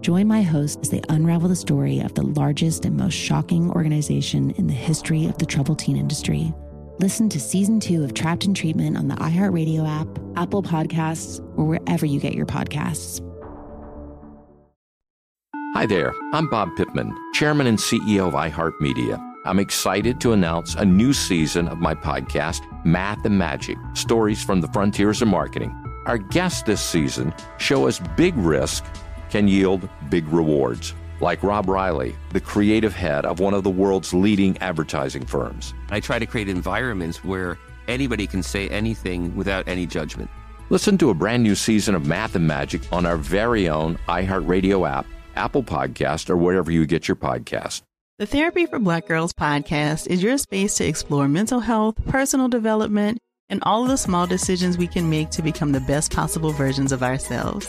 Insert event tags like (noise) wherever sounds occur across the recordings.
Join my host as they unravel the story of the largest and most shocking organization in the history of the troubled teen industry. Listen to season two of Trapped in Treatment on the iHeartRadio app, Apple Podcasts, or wherever you get your podcasts. Hi there, I'm Bob Pittman, Chairman and CEO of iHeartMedia. I'm excited to announce a new season of my podcast, Math and Magic Stories from the Frontiers of Marketing. Our guests this season show us big risk can yield big rewards. Like Rob Reilly, the creative head of one of the world's leading advertising firms. I try to create environments where anybody can say anything without any judgment. Listen to a brand new season of Math and Magic on our very own iHeartRadio app, Apple Podcast, or wherever you get your podcast. The Therapy for Black Girls podcast is your space to explore mental health, personal development, and all of the small decisions we can make to become the best possible versions of ourselves.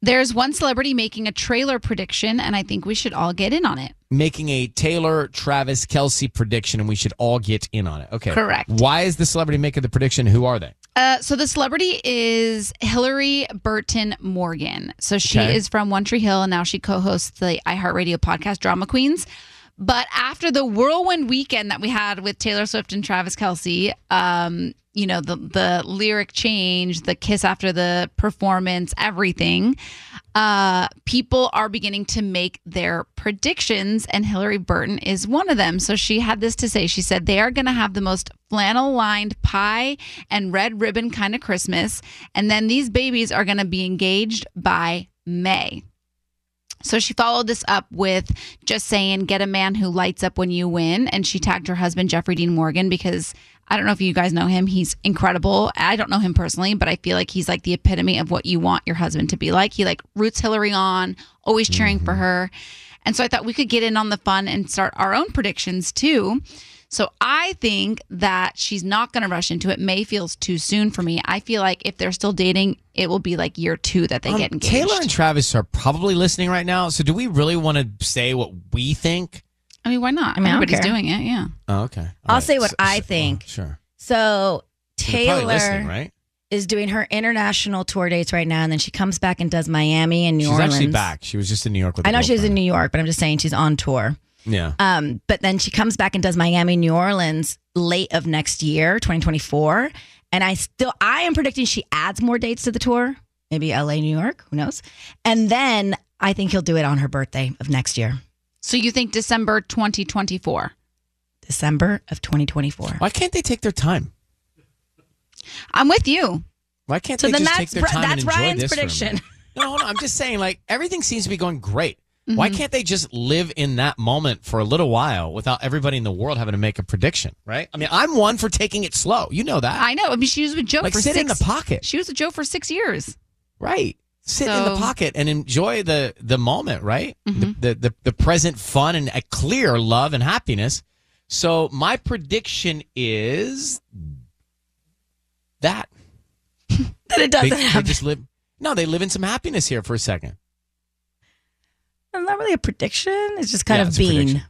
There's one celebrity making a trailer prediction, and I think we should all get in on it. Making a Taylor Travis Kelce prediction, and we should all get in on it. Okay. Correct. Why is the celebrity making the prediction? Who are they? Uh, so the celebrity is Hilarie Burton Morgan. So she Okay. is from One Tree Hill, and now she co-hosts the iHeartRadio podcast Drama Queens. But after the whirlwind weekend that we had with Taylor Swift and Travis Kelce, um, you know the the lyric change, the kiss after the performance, everything. Uh, people are beginning to make their predictions, and Hilarie Burton is one of them. So she had this to say. She said they are going to have the most flannel lined pie and red ribbon kind of Christmas, and then these babies are going to be engaged by May. So she followed this up with just saying, get a man who lights up when you win. And she tagged her husband, Jeffrey Dean Morgan, because I don't know if you guys know him. He's incredible. I don't know him personally, but I feel like he's like the epitome of what you want your husband to be like. He like roots Hilarie on, always cheering for mm-hmm. her. And so I thought we could get in on the fun and start our own predictions too. So I think that she's not going to rush into it. May feels too soon for me. I feel like if they're still dating, it will be like year two that they Um, get engaged. Taylor and Travis are probably listening right now. So, do we really want to say what we think? I mean, why not? I mean, I don't Everybody's care. doing it. Yeah. Oh, okay. All I'll right. say what So- I so- think. oh, sure. So They're probably listening, Taylor right? is doing her international tour dates right now, and then she comes back and does Miami and New York. She's Orleans. actually back. She was just in New York with. I a know she was in. New York, but I'm just saying she's on tour. Yeah. Um, but then she comes back and does Miami, New Orleans late of next year, 2024. And I still, I am predicting she adds more dates to the tour, maybe LA, New York, who knows? And then I think he'll do it on her birthday of next year, So you think December 2024? December of 2024. Why can't they take their time? I'm with you. Why can't So they then just that's take their time that's and enjoy Ryan's this for a prediction. minute? No, hold on. I'm just saying, like everything seems to be going great. Why Mm-hmm. can't they just live in that moment for a little while without everybody in the world having to make a prediction? Right? I mean, I'm one for taking it slow. You know that, I know. I mean, she was with Joe Like, for sit six. in the pocket. She was with Joe for six years. right? Sit in the pocket and enjoy the the moment, right? Mm-hmm. The, the the the present fun and a clear love and happiness. So my prediction is that (laughs) That it doesn't they happen. just live. No, they live in some happiness here for a second. It's not really a prediction. It's just kind Yeah, of it's being. prediction.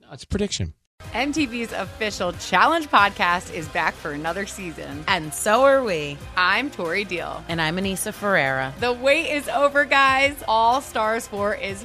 No, it's a prediction. MTV's official Challenge podcast is back for another season. And so are we. I'm Tori Deal. And I'm Anissa Ferreira. The wait is over, guys. All Stars 4 is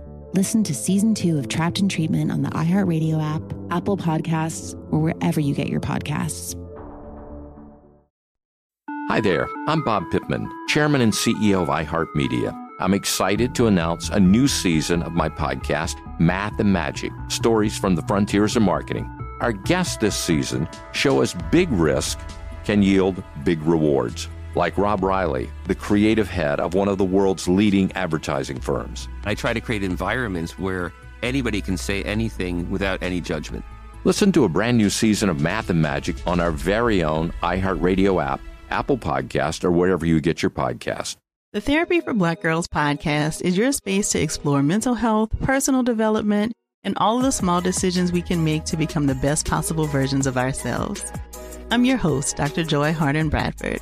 Listen to season two of Trapped in Treatment on the iHeartRadio app, Apple Podcasts, or wherever you get your podcasts. Hi there, I'm Bob Pittman, Chairman and CEO of iHeartMedia. I'm excited to announce a new season of my podcast, Math and Magic Stories from the Frontiers of Marketing. Our guests this season show us big risk can yield big rewards, like Rob Reilly, the creative head of one of the world's leading advertising firms. I try to create environments where anybody can say anything without any judgment. Listen to a brand new season of Math and Magic on our very own iHeartRadio app, Apple Podcast, or wherever you get your podcast. The Therapy for Black Girls podcast is your space to explore mental health, personal development, and all of the small decisions we can make to become the best possible versions of ourselves. I'm your host, Dr. Joy Harden Bradford,